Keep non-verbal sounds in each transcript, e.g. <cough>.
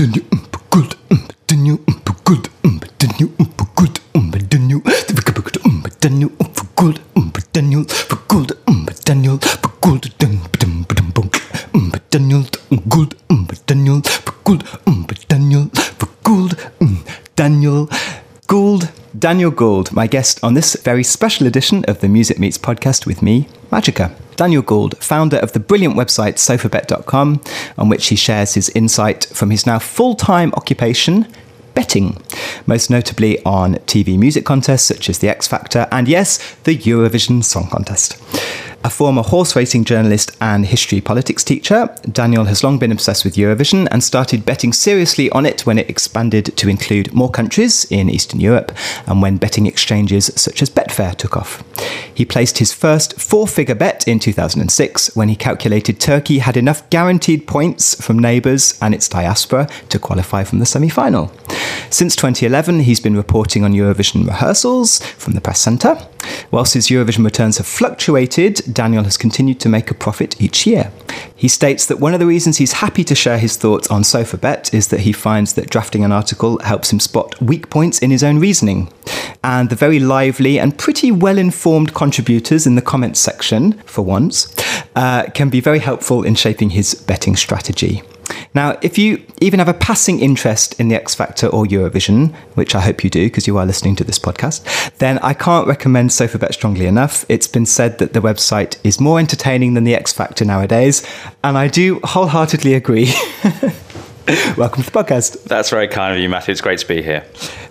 Daniel Daniel Gould, my guest on this very special edition of the Music Meets podcast with me, Magica. Daniel Gould, founder of the brilliant website sofabet.com, on which he shares his insight from his now full time occupation, betting, most notably on TV music contests such as The X Factor and, yes, the Eurovision Song Contest. A former horse racing journalist and history politics teacher, Daniel has long been obsessed with Eurovision and started betting seriously on it when it expanded to include more countries in Eastern Europe and when betting exchanges such as Betfair took off. He placed his first four figure bet in 2006 when he calculated Turkey had enough guaranteed points from neighbours and its diaspora to qualify from the semi final. Since 2011, he's been reporting on Eurovision rehearsals from the press centre. Whilst his Eurovision returns have fluctuated, Daniel has continued to make a profit each year. He states that one of the reasons he's happy to share his thoughts on SofaBet is that he finds that drafting an article helps him spot weak points in his own reasoning. And the very lively and pretty well informed contributors in the comments section, for once, uh, can be very helpful in shaping his betting strategy. Now, if you even have a passing interest in the X Factor or Eurovision, which I hope you do because you are listening to this podcast, then I can't recommend SofaBet strongly enough. It's been said that the website is more entertaining than the X Factor nowadays, and I do wholeheartedly agree. <laughs> <laughs> Welcome to the podcast. That's very kind of you, Matthew. It's great to be here.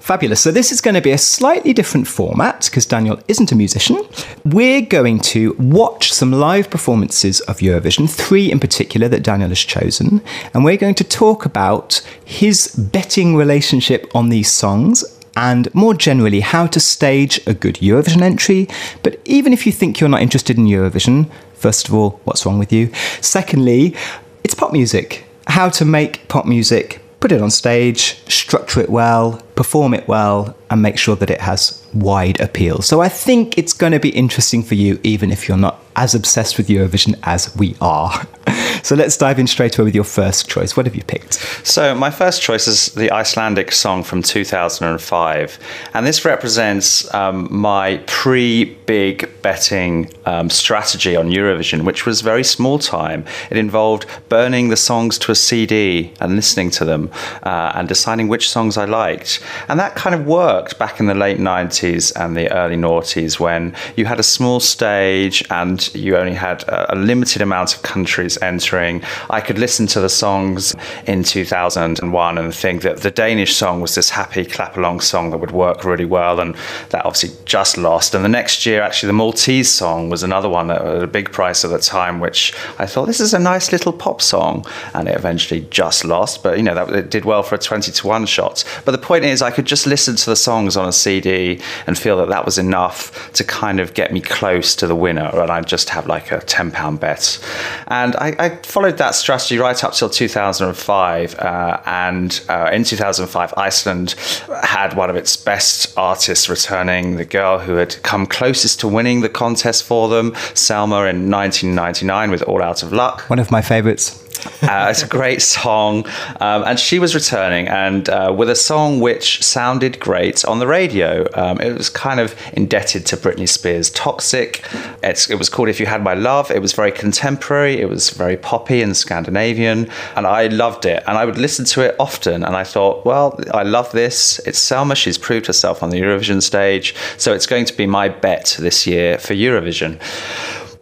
Fabulous. So, this is going to be a slightly different format because Daniel isn't a musician. We're going to watch some live performances of Eurovision, three in particular that Daniel has chosen, and we're going to talk about his betting relationship on these songs and more generally, how to stage a good Eurovision entry. But even if you think you're not interested in Eurovision, first of all, what's wrong with you? Secondly, it's pop music how to make pop music, put it on stage, structure it well, perform it well, and make sure that it has wide appeal. So I think it's going to be interesting for you, even if you're not as obsessed with Eurovision as we are. <laughs> so let's dive in straight away with your first choice. What have you picked? So my first choice is the Icelandic song from 2005, and this represents um, my pre-big betting um, strategy on Eurovision, which was very small time. It involved burning the songs to a CD and listening to them, uh, and deciding which songs I liked, and that kind of worked back in the late 90s and the early noughties when you had a small stage and you only had a, a limited amount of countries entering. I could listen to the songs in 2001 and think that the Danish song was this happy clap along song that would work really well, and that obviously just lost. And the next year, actually, the Maltese song was another one that had a big price at the time, which I thought this is a nice little pop song, and it eventually just lost. But you know, that it did well for a 20 to 1 shot. But the point is, I could just listen to the songs on a CD and feel that that was enough to kind of get me close to the winner, and I'd just have like a ten pound bet. And I, I, followed that strategy right up till 2005, uh, and uh, in 2005, Iceland had one of its best artists returning, the girl who had come closest to winning the contest for them, Selma, in 1999 with All Out of Luck. One of my favorites uh, it's a great song. Um, and she was returning and uh, with a song which sounded great on the radio. Um, it was kind of indebted to Britney Spears' Toxic. It's, it was called If You Had My Love. It was very contemporary, it was very poppy and Scandinavian. And I loved it. And I would listen to it often. And I thought, well, I love this. It's Selma. She's proved herself on the Eurovision stage. So it's going to be my bet this year for Eurovision.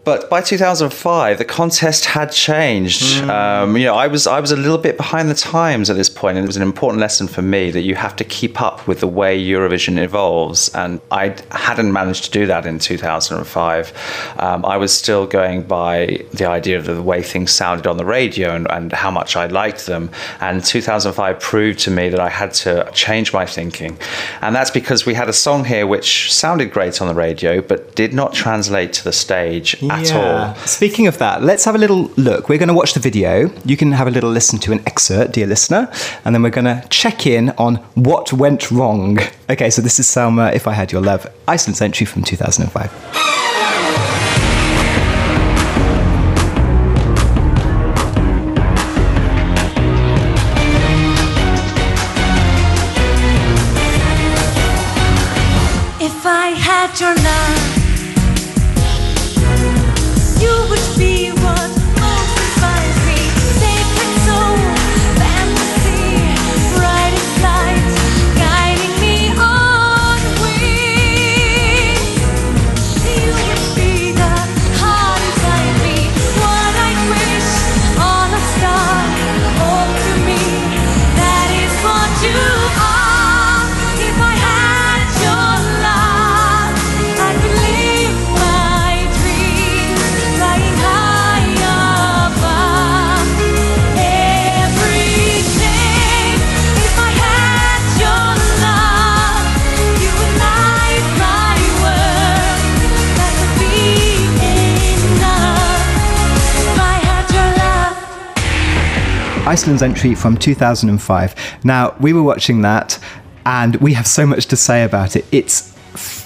But by 2005, the contest had changed. Mm. Um, you know, I was I was a little bit behind the times at this point, and it was an important lesson for me that you have to keep up with the way Eurovision evolves. And I hadn't managed to do that in 2005. Um, I was still going by the idea of the way things sounded on the radio and, and how much I liked them. And 2005 proved to me that I had to change my thinking, and that's because we had a song here which sounded great on the radio, but did not translate to the stage at all. Speaking of that, let's have a little look. We're going to watch the video. You can have a little listen to an excerpt, dear listener, and then we're going to check in on what went wrong. Okay, so this is Selma, If I Had Your Love, Iceland's entry from 2005. Iceland's entry from 2005. Now, we were watching that and we have so much to say about it. It's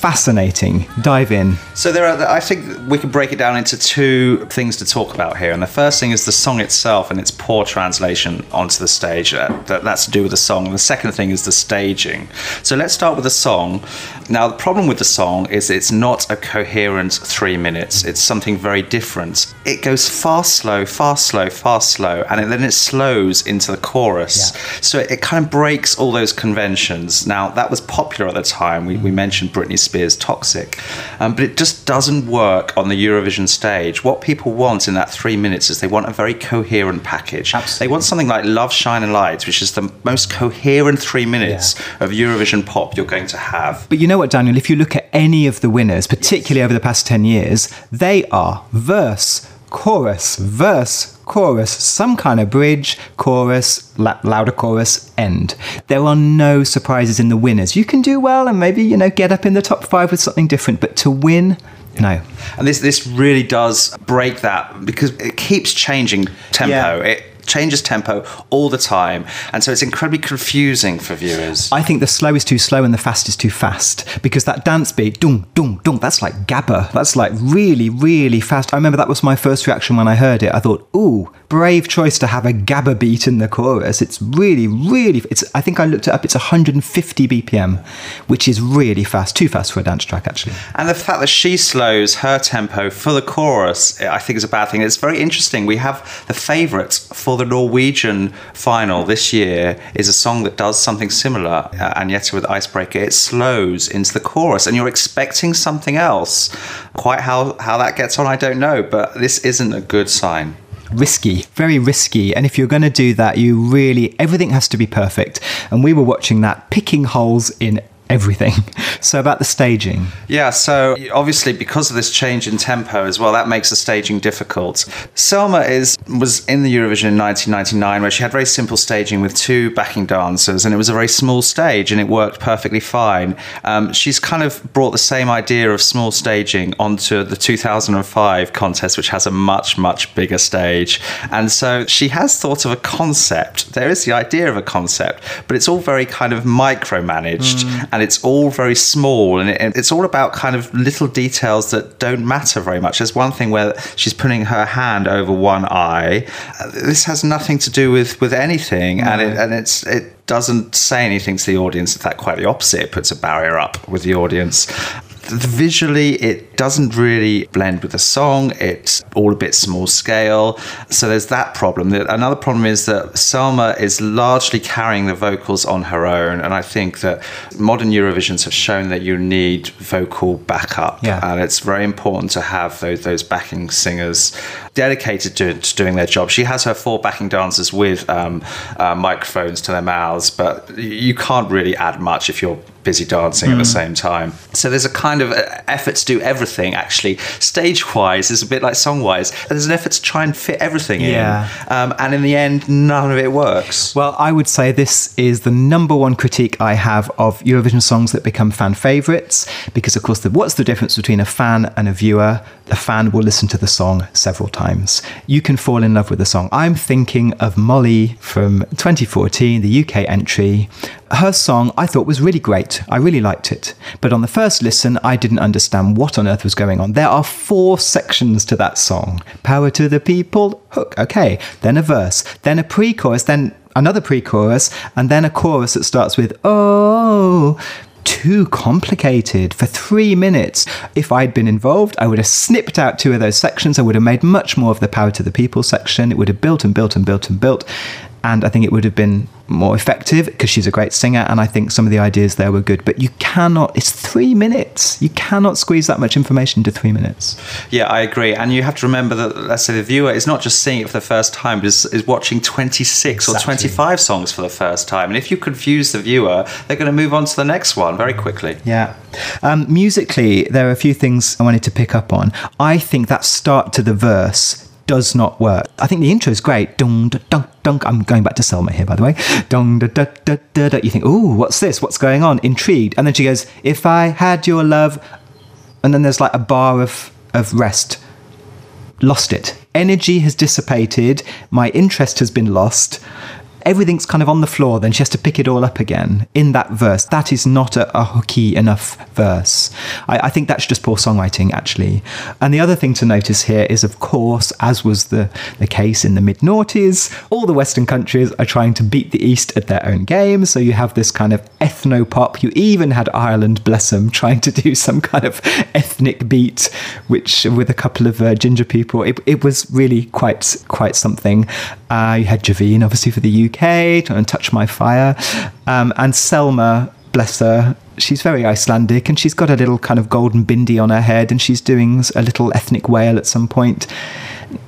fascinating. Dive in. So there are. I think we can break it down into two things to talk about here. And the first thing is the song itself and its poor translation onto the stage. Uh, that, that's to do with the song. And the second thing is the staging. So let's start with the song. Now the problem with the song is it's not a coherent three minutes. It's something very different. It goes fast, slow, fast, slow, fast, slow, and then it slows into the chorus. Yeah. So it, it, kind of breaks all those conventions. Now that was popular at the time. We, we mentioned Britney Spears Is toxic. Um, but it just doesn't work on the Eurovision stage. What people want in that three minutes is they want a very coherent package. Absolutely. They want something like Love Shine a Light, which is the most coherent three minutes yeah. of Eurovision pop you're going to have. But you know what, Daniel? If you look at any of the winners, particularly yes. over the past 10 years, they are verse, chorus, verse, chorus, some kind of bridge, chorus, la- louder chorus, end. There are no surprises in the winners. You can do well and maybe, you know, get up in the top five with something different, but to win, no. And this this really does break that because it keeps changing tempo. Yeah. It changes tempo all the time. And so it's incredibly confusing for viewers. I think the slow is too slow and the fast is too fast because that dance beat, dung, dung, dung, that's like gabba. That's like really, really fast. I remember that was my first reaction when I heard it. I thought, ooh, brave choice to have a gabba beat in the chorus. It's really, really, it's, I think I looked it up, it's 150 BPM, which is really fast, too fast for a dance track, actually. And the fact that she slows her tempo for the chorus, I think is a bad thing. It's very interesting. We have the favourite for for the Norwegian final this year is a song that does something similar, uh, and yet with Icebreaker, it slows into the chorus, and you're expecting something else. Quite how, how that gets on, I don't know, but this isn't a good sign risky, very risky. And if you're going to do that, you really, everything has to be perfect. And we were watching that, picking holes in everything. <laughs> So about the staging. Yeah, so obviously because of this change in tempo as well, that makes the staging difficult. Selma is was in the Eurovision in 1999 where she had very simple staging with two backing dancers and it was a very small stage and it worked perfectly fine. Um, she's kind of brought the same idea of small staging onto the 2005 contest which has a much much bigger stage. And so she has thought of a concept. There is the idea of a concept, but it's all very kind of micromanaged mm. and and it's all very small and, it, it's all about kind of little details that don't matter very much. There's one thing where she's putting her hand over one eye. Uh, this has nothing to do with with anything, no. and it, and it's it doesn't say anything to the audience. In fact, quite the opposite. It puts a barrier up with the audience visually it doesn't really blend with the song. It's all a bit small scale. So there's that problem. Another problem is that selma is largely carrying the vocals on her own and i think that modern eurovisions have shown that you need vocal backup. Yeah. and it's very important to have those, those backing singers dedicated to, to doing their job. She has her four backing dancers with um, uh, microphones to their mouths but you can't really add much if you're busy dancing mm. at the hmm. same time. So there's a kind of uh, effort to do everything actually. Stage wise is a bit like song wise. There's an effort to try and fit everything yeah. in. Um, and in the end, none of it works. Well, I would say this is the number one critique I have of Eurovision songs that become fan favourites. Because, of course, the, what's the difference between a fan and a viewer? A fan will listen to the song several times. You can fall in love with the song. I'm thinking of Molly from 2014, the UK entry her song I thought was really great. I really liked it. But on the first listen, I didn't understand what on earth was going on. There are four sections to that song Power to the People, hook, okay. Then a verse, then a pre chorus, then another pre chorus, and then a chorus that starts with, Oh too complicated for three minutes. If I'd been involved, I would have snipped out two of those sections. I would have made much more of the power to the people section. It would have built and built and built and built. And I think it would have been more effective because she's a great singer and I think some of the ideas there were good. But you cannot, it's three minutes. You cannot squeeze that much information into three minutes. Yeah, I agree. And you have to remember that, let's say, the viewer is not just seeing it for the first time, but is, is watching 26 exactly. or 25 songs for the first time. And if you confuse the viewer, they're going to move on to the next one very quickly. Yeah. Um, musically, there are a few things I wanted to pick up on. I think that start to the verse does not work. I think the intro is great. Dung, dunk, dunk. I'm going back to Selma here, by the way. Da, da, da, da. You think, oh, what's this? What's going on? Intrigued. And then she goes, if I had your love. And then there's like a bar of, of rest. Lost it. energy has dissipated, my interest has been lost everything's kind of on the floor, then she has to pick it all up again in that verse. That is not a, a hooky enough verse. I, I, think that's just poor songwriting, actually. And the other thing to notice here is, of course, as was the, the case in the mid noughties, all the Western countries are trying to beat the East at their own game. So you have this kind of ethno pop. You even had Ireland, bless them, trying to do some kind of ethnic beat, which with a couple of uh, ginger people, it, it was really quite quite something. Uh, you had Javine, obviously, for the UK, and Touch My Fire. Um, and Selma, bless her, she's very Icelandic and she's got a little kind of golden bindi on her head and she's doing a little ethnic wail at some point.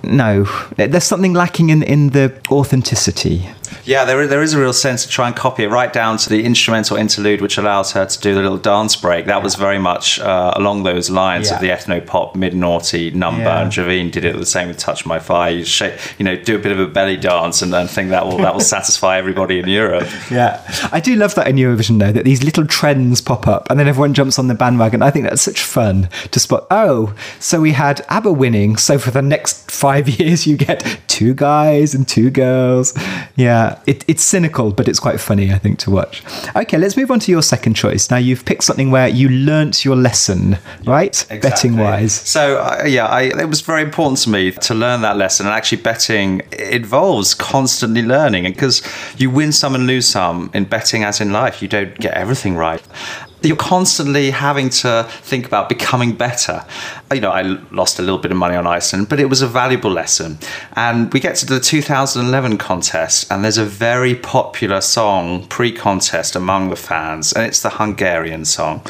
No, there's something lacking in, in the authenticity. Yeah, there, there is a real sense to try and copy it right down to the instrumental interlude, which allows her to do the little dance break. That yeah. was very much uh, along those lines yeah. of the ethno pop mid naughty number. Yeah. And Javine did it the same with Touch My Fire. You, shake, you know, do a bit of a belly dance and then think that will that will <laughs> satisfy everybody in Europe. Yeah, I do love that in Eurovision though that these little trends pop up and then everyone jumps on the bandwagon. I think that's such fun to spot. Oh, so we had ABBA winning, so for the next five <laughs> years you get two guys and two girls. Yeah it, it's cynical, but it's quite funny, I think, to watch. Okay, let's move on to your second choice. Now, you've picked something where you learnt your lesson, right? Exactly. Betting wise. So, uh, yeah, I, it was very important to me to learn that lesson. And actually, betting involves constantly learning. Because you win some and lose some in betting, as in life, you don't get everything right you're constantly having to think about becoming better. You know, I lost a little bit of money on Iceland, but it was a valuable lesson. And we get to the 2011 contest, and there's a very popular song pre contest among the fans, and it's the Hungarian song,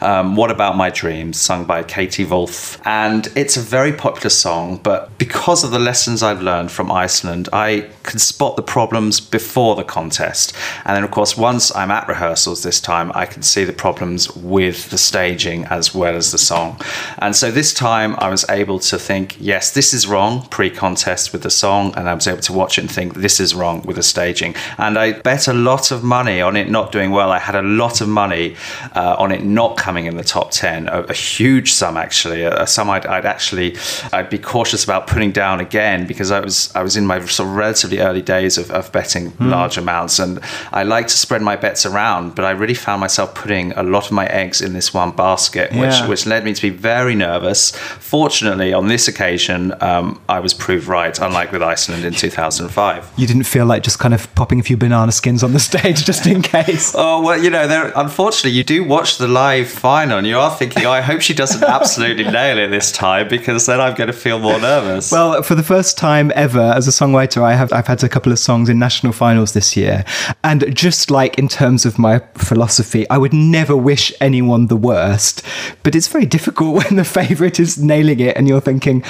um, What About My Dreams, sung by Kati Wolf. And it's a very popular song, but because of the lessons I've learned from Iceland, I can spot the problems before the contest. And then, of course, once I'm at rehearsals this time, I can see the problems problems with the staging as well as the song. And so this time I was able to think, yes, this is wrong pre contest with the song. And I was able to watch it and think, this is wrong with the staging. And I bet a lot of money on it not doing well. I had a lot of money uh, on it not coming in the top 10, a, a huge sum actually, a, a sum I'd, I'd, actually, I'd be cautious about putting down again because I was, I was in my sort of relatively early days of, of betting mm. large amounts. And I like to spread my bets around, but I really found myself putting a lot of my eggs in this one basket, which, yeah. which led me to be very nervous. Fortunately, on this occasion, um, I was proved right, unlike with Iceland in 2005. You didn't feel like just kind of popping a few banana skins on the <laughs> stage just in case? oh, well, you know, there, unfortunately, you do watch the live final and you are thinking, oh, I hope she doesn't absolutely <laughs> nail it this time because then I'm going to feel more nervous. Well, for the first time ever as a songwriter, I have, I've had a couple of songs in national finals this year. And just like in terms of my philosophy, I would never wish anyone the worst, but it's very difficult <laughs> when the favourite is nailing it and you're thinking,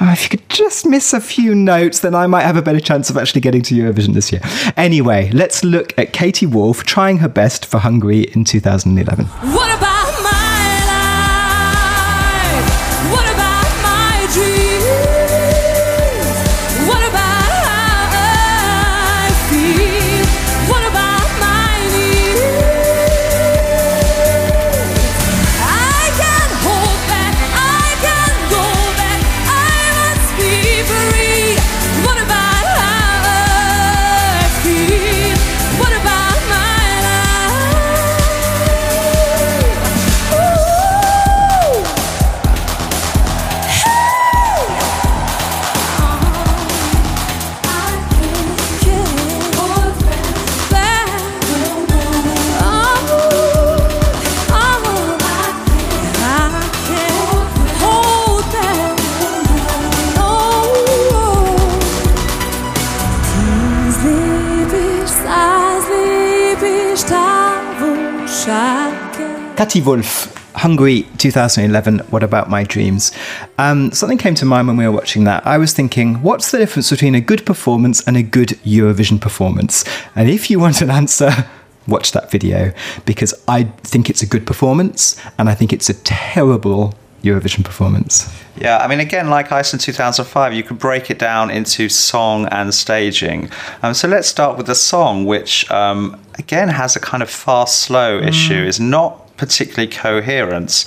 oh, if you could just miss a few notes, then I might have a better chance of actually getting to Eurovision this year. Anyway, let's look at Kati Wolf trying her best for Hungary in 2011. What about Kati Wolf, Hungary 2011, What About My Dreams? Um, something came to mind when we were watching that. I was thinking, what's the difference between a good performance and a good Eurovision performance? And if you want an answer, watch that video because I think it's a good performance and I think it's a terrible Eurovision performance. Yeah, I mean, again, like Iceland 2005, you could break it down into song and staging. Um, so let's start with the song, which um, again has a kind of fast slow mm. issue. Is not particularly coherent.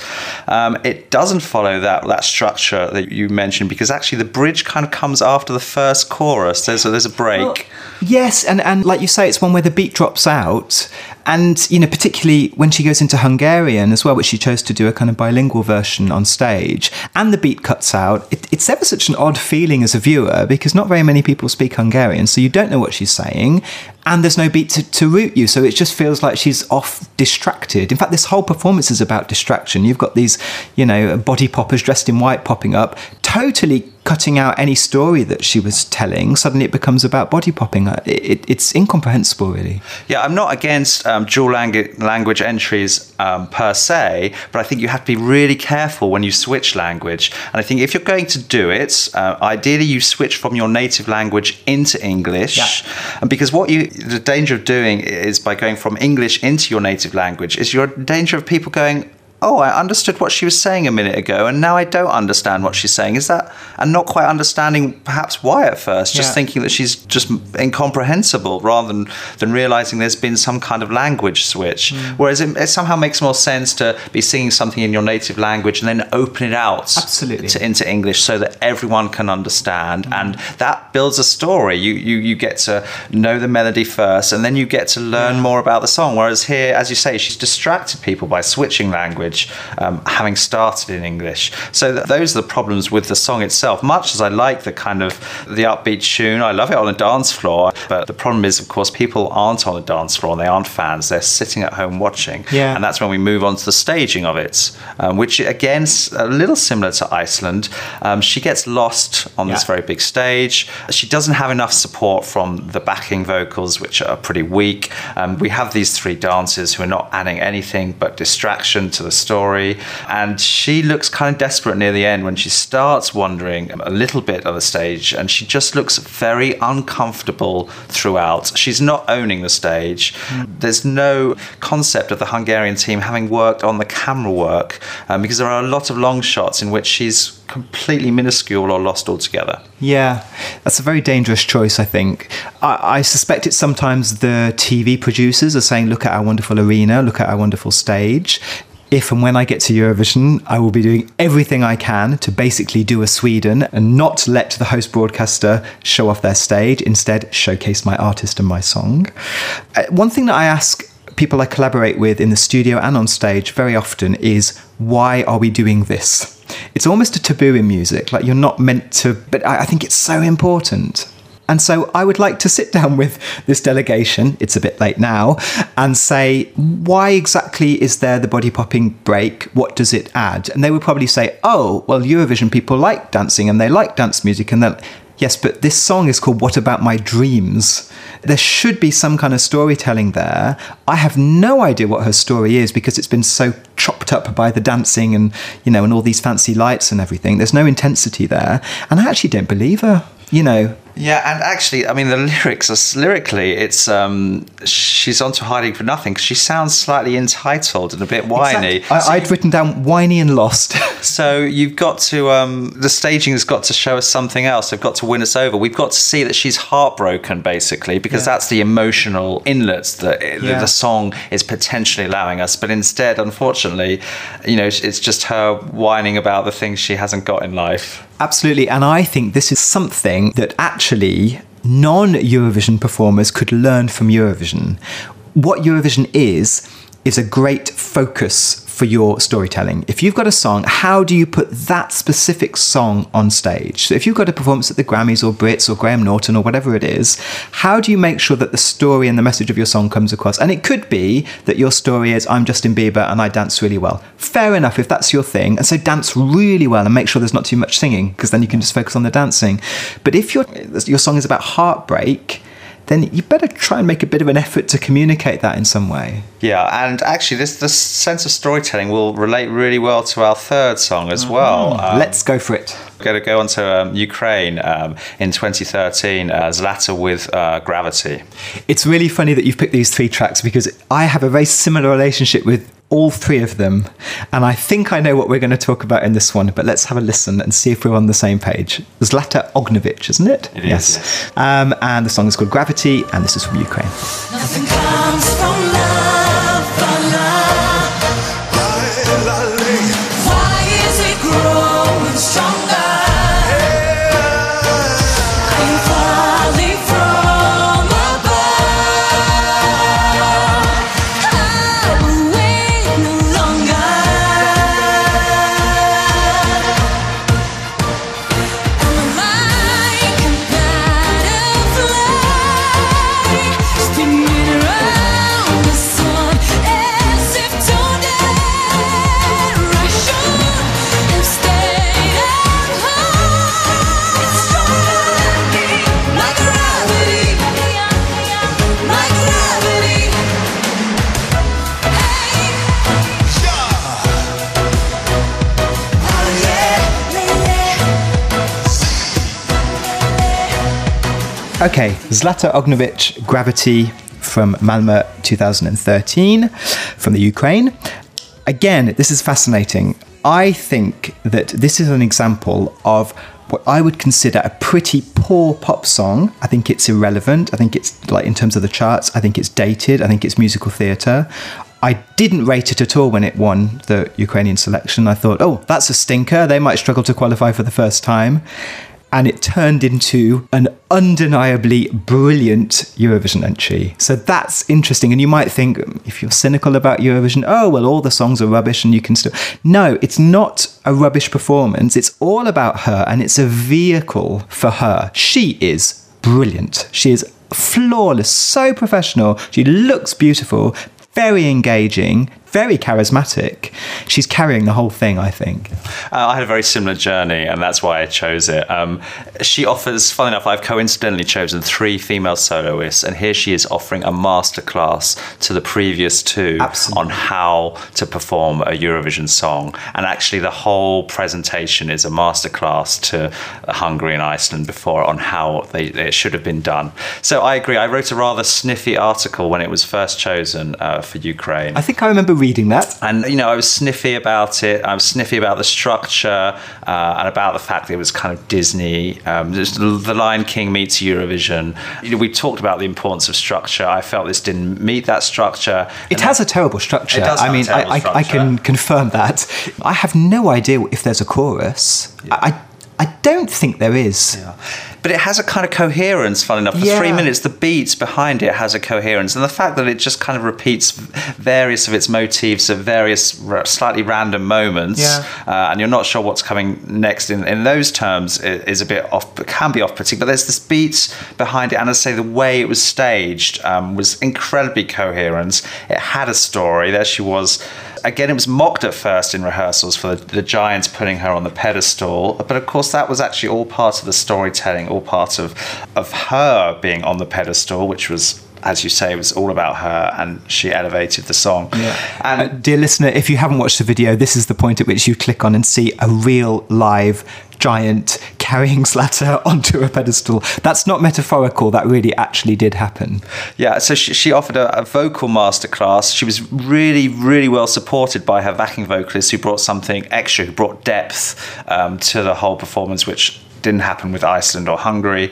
Um, it doesn't follow that that structure that you mentioned because actually the bridge kind of comes after the first chorus. There's a, there's a break. Well, yes, and and like you say, it's one where the beat drops out, and you know particularly when she goes into Hungarian as well, which she chose to do a kind of bilingual version on stage, and the beat cuts out. It, it's ever such an odd feeling as a viewer because not very many people speak Hungarian, so you don't know what she's saying, and there's no beat to, to root you, so it just feels like she's off distracted. In fact, this whole performance is about distraction. You've got these, you know, body poppers dressed in white popping up, totally cutting out any story that she was telling, suddenly it becomes about body popping. It, it, it's incomprehensible, really. Yeah, I'm not against um, dual langu- language entries um, per se, but I think you have to be really careful when you switch language. And I think if you're going to do it, uh, ideally you switch from your native language into English. Yeah. And because what you, the danger of doing is by going from English into your native language, is your danger of people going, oh, I understood what she was saying a minute ago, and now I don't understand what she's saying. Is that, and not quite understanding perhaps why at first, just yeah. thinking that she's just incomprehensible rather than, than realizing there's been some kind of language switch. Mm. Whereas it, it, somehow makes more sense to be singing something in your native language and then open it out Absolutely. To, into English so that everyone can understand. Mm. And that builds a story. You, you, you get to know the melody first, and then you get to learn yeah. more about the song. Whereas here, as you say, she's distracted people by switching language language, um, having started in English. So th- those are the problems with the song itself. Much as I like the kind of the upbeat tune, I love it on a dance floor. But the problem is, of course, people aren't on a dance floor and they aren't fans. They're sitting at home watching. Yeah. And that's when we move on to the staging of it, um, which again is a little similar to Iceland. Um, she gets lost on yeah. this very big stage. She doesn't have enough support from the backing vocals, which are pretty weak. Um, we have these three dancers who are not adding anything but distraction to the story. And she looks kind of desperate near the end when she starts wandering a little bit on the stage and she just looks very uncomfortable throughout. She's not owning the stage. There's no concept of the Hungarian team having worked on the camera work um, because there are a lot of long shots in which she's completely minuscule or lost altogether. Yeah, that's a very dangerous choice, I think. I, I, suspect it's sometimes the TV producers are saying, look at our wonderful arena, look at our wonderful stage if and when I get to Eurovision, I will be doing everything I can to basically do a Sweden and not let the host broadcaster show off their stage, instead, showcase my artist and my song. Uh, one thing that I ask people I collaborate with in the studio and on stage very often is why are we doing this? It's almost a taboo in music, like you're not meant to, but I think it's so important. And so I would like to sit down with this delegation, it's a bit late now, and say, why exactly is there the body popping break? What does it add? And they would probably say, oh, well, Eurovision people like dancing and they like dance music. And then, yes, but this song is called What About My Dreams? There should be some kind of storytelling there. I have no idea what her story is because it's been so chopped up by the dancing and, you know, and all these fancy lights and everything. There's no intensity there. And I actually don't believe her you know. Yeah, and actually, I mean, the lyrics are lyrically, it's um, she's onto hiding for nothing because she sounds slightly entitled and a bit whiny. Exactly. I, would written down whiny and lost. <laughs> so you've got to um, the staging has got to show us something else. They've got to win us over. We've got to see that she's heartbroken, basically, because yeah. that's the emotional inlets that yeah. the song is potentially allowing us. But instead, unfortunately, you know, it's just her whining about the things she hasn't got in life. Absolutely. And I think this is something that actually non Eurovision performers could learn from Eurovision. What Eurovision is, is a great focus for your storytelling. If you've got a song, how do you put that specific song on stage? So if you've got a performance at the Grammys or Brits or Graham Norton or whatever it is, how do you make sure that the story and the message of your song comes across? And it could be that your story is I'm Justin Bieber and I dance really well. Fair enough if that's your thing. And so dance really well and make sure there's not too much singing because then you can just focus on the dancing. But if your your song is about heartbreak, then you better try and make a bit of an effort to communicate that in some way. Yeah, and actually, this this sense of storytelling will relate really well to our third song as mm-hmm. well. Um, Let's go for it. We're going to go on to um, Ukraine um, in 2013, uh, Zlata with uh, Gravity. It's really funny that you've picked these three tracks because I have a very similar relationship with all three of them. And I think I know what we're going to talk about in this one, but let's have a listen and see if we're on the same page. Zlata Ognevich, isn't it? It yes. Is, yes. Um, and the song is called Gravity, and this is from Ukraine. Okay, Zlata Ognevich, Gravity from Malmö 2013 from the Ukraine. Again, this is fascinating. I think that this is an example of what I would consider a pretty poor pop song. I think it's irrelevant. I think it's like in terms of the charts, I think it's dated. I think it's musical theatre. I didn't rate it at all when it won the Ukrainian selection. I thought, oh, that's a stinker. They might struggle to qualify for the first time and it turned into an undeniably brilliant Eurovision entry. So that's interesting. And you might think, if you're cynical about Eurovision, oh, well, all the songs are rubbish and you can still. No, it's not a rubbish performance. It's all about her and it's a vehicle for her. She is brilliant. She is flawless, so professional. She looks beautiful, very engaging, very charismatic. She's carrying the whole thing, I think. Uh, I had a very similar journey, and that's why I chose it. Um, she offers, fun enough, I've coincidentally chosen three female soloists, and here she is offering a masterclass to the previous two Absolutely. on how to perform a Eurovision song. And actually, the whole presentation is a masterclass to Hungary and Iceland before on how they, it should have been done. So I agree. I wrote a rather sniffy article when it was first chosen uh, for Ukraine. I think I remember reading that. And you know, I was sniffy about it. I was sniffy about the structure uh, and about the fact that it was kind of Disney. Um, the Lion King meets Eurovision. You know, we talked about the importance of structure. I felt this didn't meet that structure. It has a terrible structure. I mean, I, I, I can confirm that. I have no idea if there's a chorus. I, I don't think there is. Yeah. But it has a kind of coherence, fun enough. For Yeah. three minutes, the beats behind it has a coherence. And the fact that it just kind of repeats various of its motifs at various r- slightly random moments, Yeah. uh, and you're not sure what's coming next in, in those terms is a bit off, can be off putting. But there's this beats behind it. And I say, the way it was staged um, was incredibly coherent. It had a story. There she was. Again, it was mocked at first in rehearsals for the, the giants putting her on the pedestal, but of course that was actually all part of the storytelling, all part of of her being on the pedestal, which was, as you say, it was all about her, and she elevated the song. And Uh, dear listener, if you haven't watched the video, this is the point at which you click on and see a real live giant carrying <laughs> Zlata onto a pedestal. That's not metaphorical, that really actually did happen. Yeah, so she, she offered a, a vocal masterclass. She was really, really well supported by her backing vocalist, who brought something extra, who brought depth um, to the whole performance, which didn't happen with Iceland or Hungary.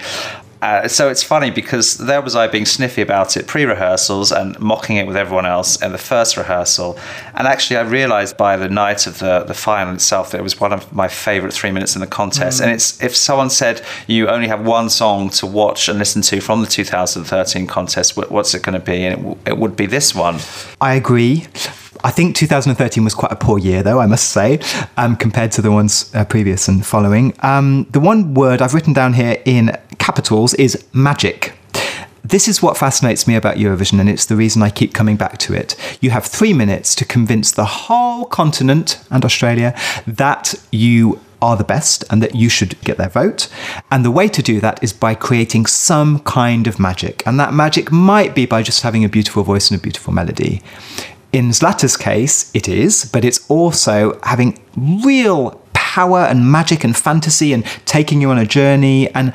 Uh, so it's funny because there was I being sniffy about it pre-rehearsals and mocking it with everyone else in the first rehearsal, and actually I realised by the night of the the final itself that it was one of my favourite three minutes in the contest. And it's if someone said you only have one song to watch and listen to from the 2013 contest, what's it going to be? And it, w- it would be this one. I agree. I think 2013 was quite a poor year, though, I must say, um, compared to the ones uh, previous and following. Um, the one word I've written down here in capitals is magic. This is what fascinates me about Eurovision, and it's the reason I keep coming back to it. You have three minutes to convince the whole continent and Australia that you are the best and that you should get their vote. And the way to do that is by creating some kind of magic. And that magic might be by just having a beautiful voice and a beautiful melody. In Zlata's case, it is, but it's also having real power and magic and fantasy and taking you on a journey. And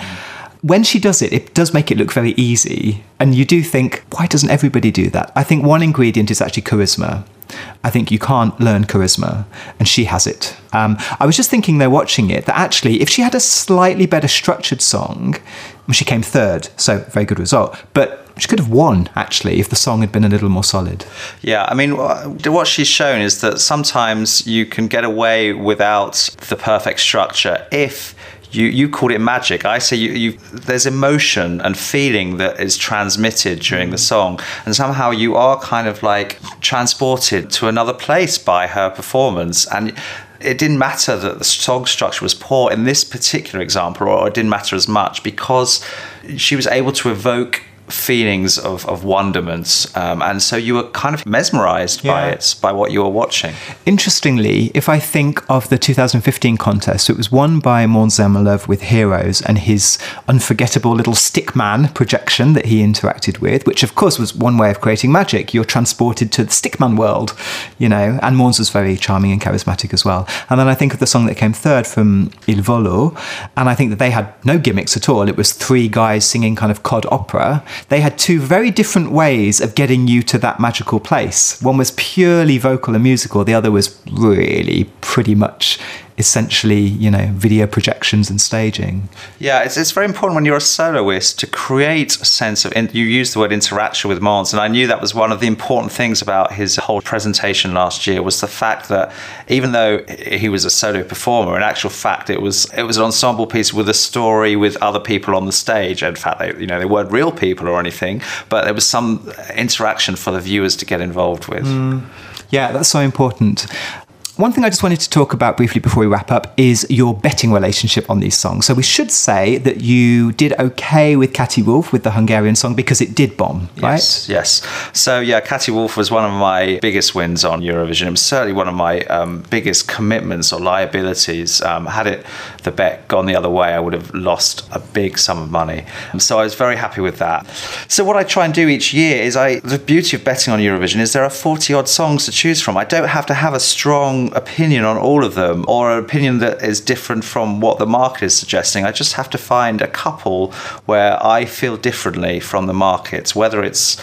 when she does it, it does make it look very easy. And you do think, why doesn't everybody do that? I think one ingredient is actually charisma. I think you can't learn charisma, and she has it. Um, I was just thinking, though, watching it, that actually, if she had a slightly better structured song, she came third, so very good result. But she could have won, actually, if the song had been a little more solid. Yeah, I mean, uh, what she's shown is that sometimes you can get away without the perfect structure if you, you called it magic. I say you, you there's emotion and feeling that is transmitted during the mm. song, and somehow you are kind of like transported to another place by her performance. And it didn't matter that the song structure was poor in this particular example, or it didn't matter as much because she was able to evoke feelings of, of wonderment. Um, and so you were kind of mesmerized by it, by what you were watching. Interestingly, if I think of the 2015 contest, it was won by Zelmerlöw with Heroes and his unforgettable little stickman projection that he interacted with, which of course was one way of creating magic. You're transported to the stickman world, you know, and Måns was very charming and charismatic as well. And then I think of the song that came third from Il Volo, and I think that they had no gimmicks at all. It was three guys singing kind of cod opera. They had two very different ways of getting you to that magical place. One was purely vocal and musical, the other was really pretty much essentially, you know, video projections and staging. Yeah, it's, it's very important when you're a soloist to create a sense of. In, you use the word interaction with Måns, and I knew that was one of the important things about his whole presentation last year was the fact that even though he was a solo performer, in actual fact, it was it was an ensemble piece with a story with other people on the stage. In fact, they you know they weren't real people or anything, but there was some interaction for the viewers to get involved with. Mm. Yeah, that's so important. One thing I just wanted to talk about briefly before we wrap up is your betting relationship on these songs. So we should say that you did okay with Kati Wolf with the Hungarian song because it did bomb, right? Yes, yes. So yeah, Kati Wolf was one of my biggest wins on Eurovision. It was certainly one of my um, biggest commitments or liabilities. Um, had it the bet gone the other way, I would have lost a big sum of money. And so I was very happy with that. So what I try and do each year is I. The beauty of betting on Eurovision is there are forty odd songs to choose from. I don't have to have a strong opinion on all of them or an opinion that is different from what the market is suggesting. I just have to find a couple where I feel differently from the markets, whether it's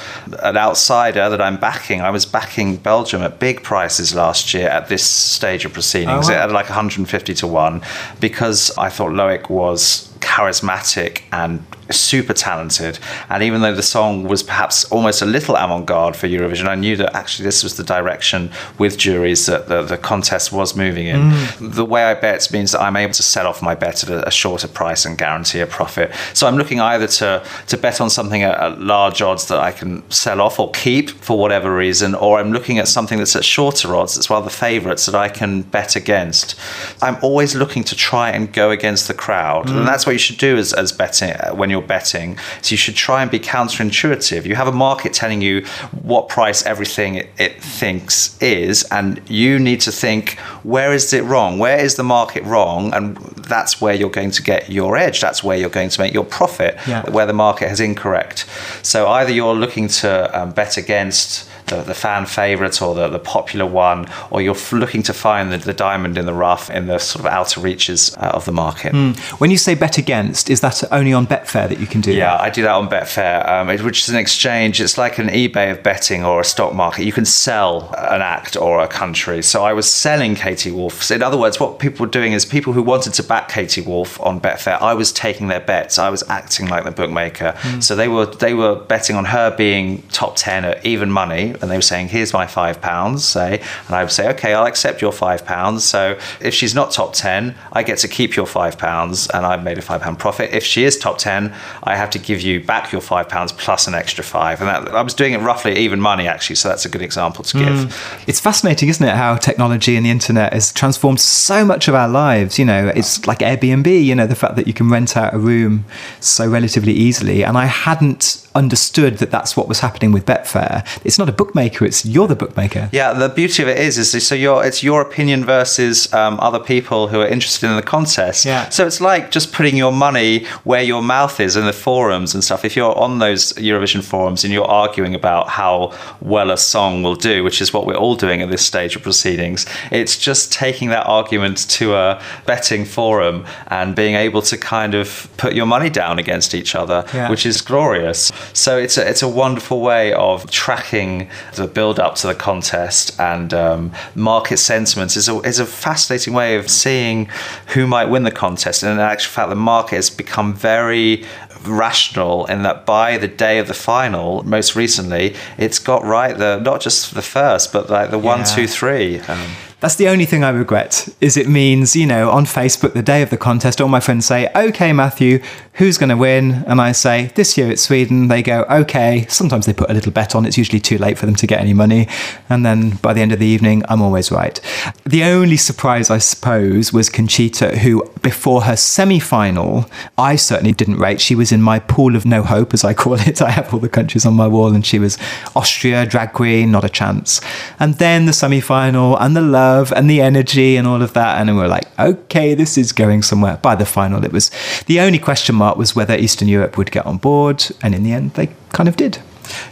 an outsider that I'm backing. I was backing Belgium at big prices last year at this stage of proceedings, Oh, wow. at like 150 to 1, because I thought Loic was charismatic and super talented. And even though the song was perhaps almost a little avant garde for Eurovision, I knew that actually this was the direction with juries that the, the contest was moving in. Mm. The way I bet means that I'm able to sell off my bet at a, a shorter price and guarantee a profit. So I'm looking either to, to bet on something at, at large odds that I can sell off or keep for whatever reason, or I'm looking at something that's at shorter odds, that's rather favourites that I can bet against. I'm always looking to try and go against the crowd. And mm. that's what you should do as, as betting when you're betting. So you should try and be counterintuitive. You have a market telling you what price everything it, it thinks is, and you need to think where is it wrong? Where is the market wrong? And that's where you're going to get your edge. That's where you're going to make your profit. Yeah. Where the market is incorrect. So either you're looking to um, bet against the, the fan favourite or the, the popular one, or you're looking to find the, the diamond in the rough in the sort of outer reaches uh, of the market. When you say bet against, is that only on Betfair that you can do Yeah, that? I do that on Betfair, um, it- which is an exchange. It's like an eBay of betting or a stock market. You can sell an act or a country. So I was selling Kati Wolf. So in other words, what people were doing is people who wanted to back Kati Wolf on Betfair, I was taking their bets. I was acting like the bookmaker. So they were they were betting on her being top ten at even money, and they were saying, "Here's my five pounds," say, and I would say, "Okay, I'll accept your five pounds." So if she's not top ten, I get to keep your five pounds, and I've made a five pound profit. If she is top ten, I have to give you back your five pounds plus an extra five, and that I was doing it roughly even money actually. So that's a good example to give. Mm. It's fascinating, isn't it, how technology and the internet has transformed so much of our lives. You know, it's like Airbnb, you know, the fact that you can rent out a room so relatively easily. And I hadn't understood that that's what was happening with Betfair. It's not a bookmaker, it's you're the bookmaker. Yeah, the beauty of it is, is so your it's your opinion versus um, other people who are interested in the contest. Yeah. So it's like just putting your money where your mouth is in the forums and stuff. If you're on those Eurovision forums and you're arguing about how well a song will do, which is what we're all doing at this stage of proceedings, it's just taking that argument to a betting forum and being able to kind of put your money down against each other, Yeah. which is glorious. So it's a, it's a wonderful way of tracking the build up to the contest and um, market sentiments is a, is a fascinating way of seeing who might win the contest. And in actual fact, the market has become very rational in that by the day of the final, most recently, it's got right the not just the first, but like the one, Yeah. two, three. Um, That's the only thing I regret. Is it means you know on Facebook the day of the contest, all my friends say, "Okay, Matthew, who's going to win?" And I say, "This year it's Sweden." They go, "Okay." Sometimes they put a little bet on. It's usually too late for them to get any money, and then by the end of the evening, I'm always right. The only surprise, I suppose, was Conchita, who before her semi-final, I certainly didn't rate. She was in my pool of no hope, as I call it. I have all the countries on my wall, and she was Austria, drag queen, not a chance. And then the semi-final and the love and the energy and all of that, and we were like, okay, this is going somewhere. By the final, it was the only question mark was whether Eastern Europe would get on board, and in the end, they kind of did.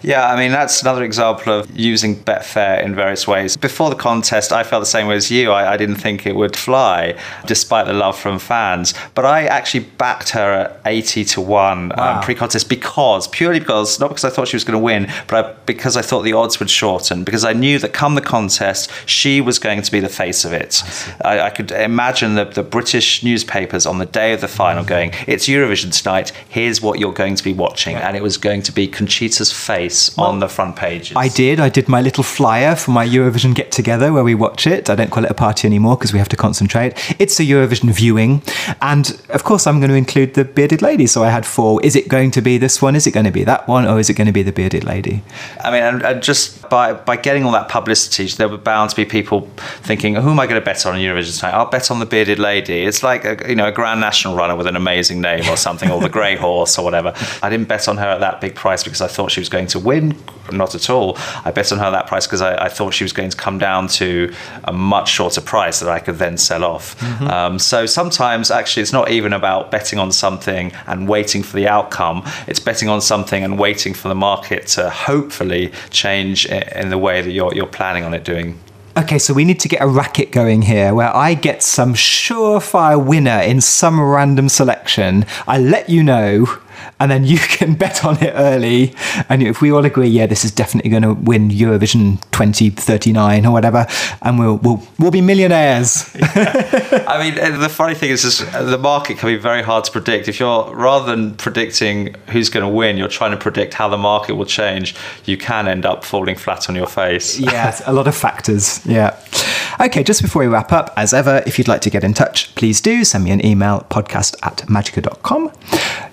Yeah, I mean, that's another example of using Betfair in various ways. Before the contest, I felt the same way as you. I, I didn't think it would fly, despite the love from fans. But I actually backed her at 80 to 1 um, Wow. um, pre contest because, purely because, not because I thought she was going to win, but I, because I thought the odds would shorten, because I knew that come the contest, she was going to be the face of it. I, I could imagine the, the British newspapers on the day of the final going, It's Eurovision tonight, here's what you're going to be watching. And it was going to be Conchita's face on the front pages. I did. I did my little flyer for my Eurovision get together where we watch it. I don't call it a party anymore because we have to concentrate. It's a Eurovision viewing. And of course, I'm going to include the bearded lady. So I had four. Is it going to be this one? Is it going to be that one? Or is it going to be the bearded lady? I mean, and, and just by, by getting all that publicity, there were bound to be people thinking, who am I going to bet on in Eurovision tonight? I'll bet on the bearded lady. It's like a, you know a Grand National runner with an amazing name or something, or the <laughs> grey horse or whatever. I didn't bet on her at that big price because I thought she was going to win. Not at all. I bet on her that price because I, I thought she was going to come down to a much shorter price that I could then sell off. Um, so sometimes actually it's not even about betting on something and waiting for the outcome. It's betting on something and waiting for the market to hopefully change in the way that you're, you're planning on it doing. Okay, so we need to get a racket going here where I get some surefire winner in some random selection. I let you know, and then you <laughs> can bet on it early. And if we all agree, yeah, this is definitely going to win Eurovision 2039 or whatever, and we'll we'll, we'll be millionaires. <laughs> I mean, the funny thing is, uh, the market can be very hard to predict. If you're rather than predicting who's going to win, you're trying to predict how the market will change. You can end up falling flat on your face. yes, a lot of factors. Yeah. Okay, just before we wrap up, as ever, if you'd like to get in touch, please do send me an email podcast at magica.com.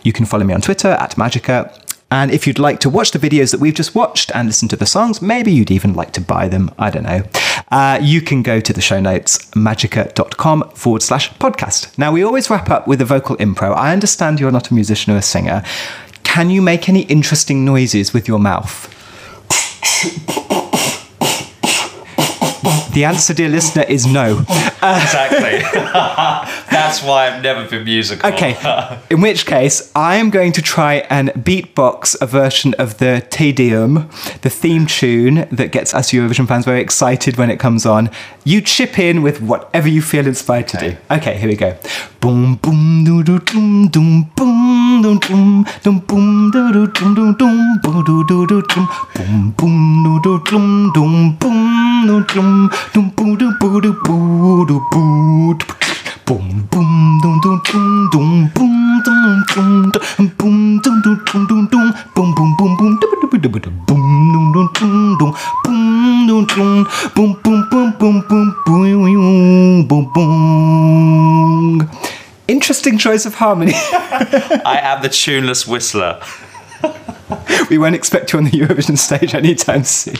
You can follow me on Twitter at magica. And if you'd like to watch the videos that we've just watched and listen to the songs, maybe you'd even like to buy them. I don't know. Uh, you can go to the show notes, magica.com forward slash podcast. Now, we always wrap up with a vocal impro. I understand you're not a musician or a singer. Can you make any interesting noises with your mouth? <laughs> The answer, dear listener, is no. Exactly. <laughs> <laughs> That's why I've never been musical. Okay, <laughs> in which case, I am going to try and beatbox a version of the Te Deum, the theme tune that gets us Eurovision fans very excited when it comes on. You chip in with whatever you feel inspired to do. Okay, here we go. Boom, boom, doo doo doom, doom, boom, doom, doom, doom, boom, doo doo doom, doom, doom, boo doo doo doo doom, boom, boom, doo doo doom, doom, boom, doo doom, doom, boo doo boo doo boo doo boo. Boom boom dum dum dum dum boom dum dum boom dum dum dum dum dum boom boom boom boom dum dum dum boom dum dum dum dum boom dum dum boom boom boom boom boom boom boom boom. Interesting choice of harmony. <laughs> I am the tuneless whistler. we won't expect you on the Eurovision stage anytime soon.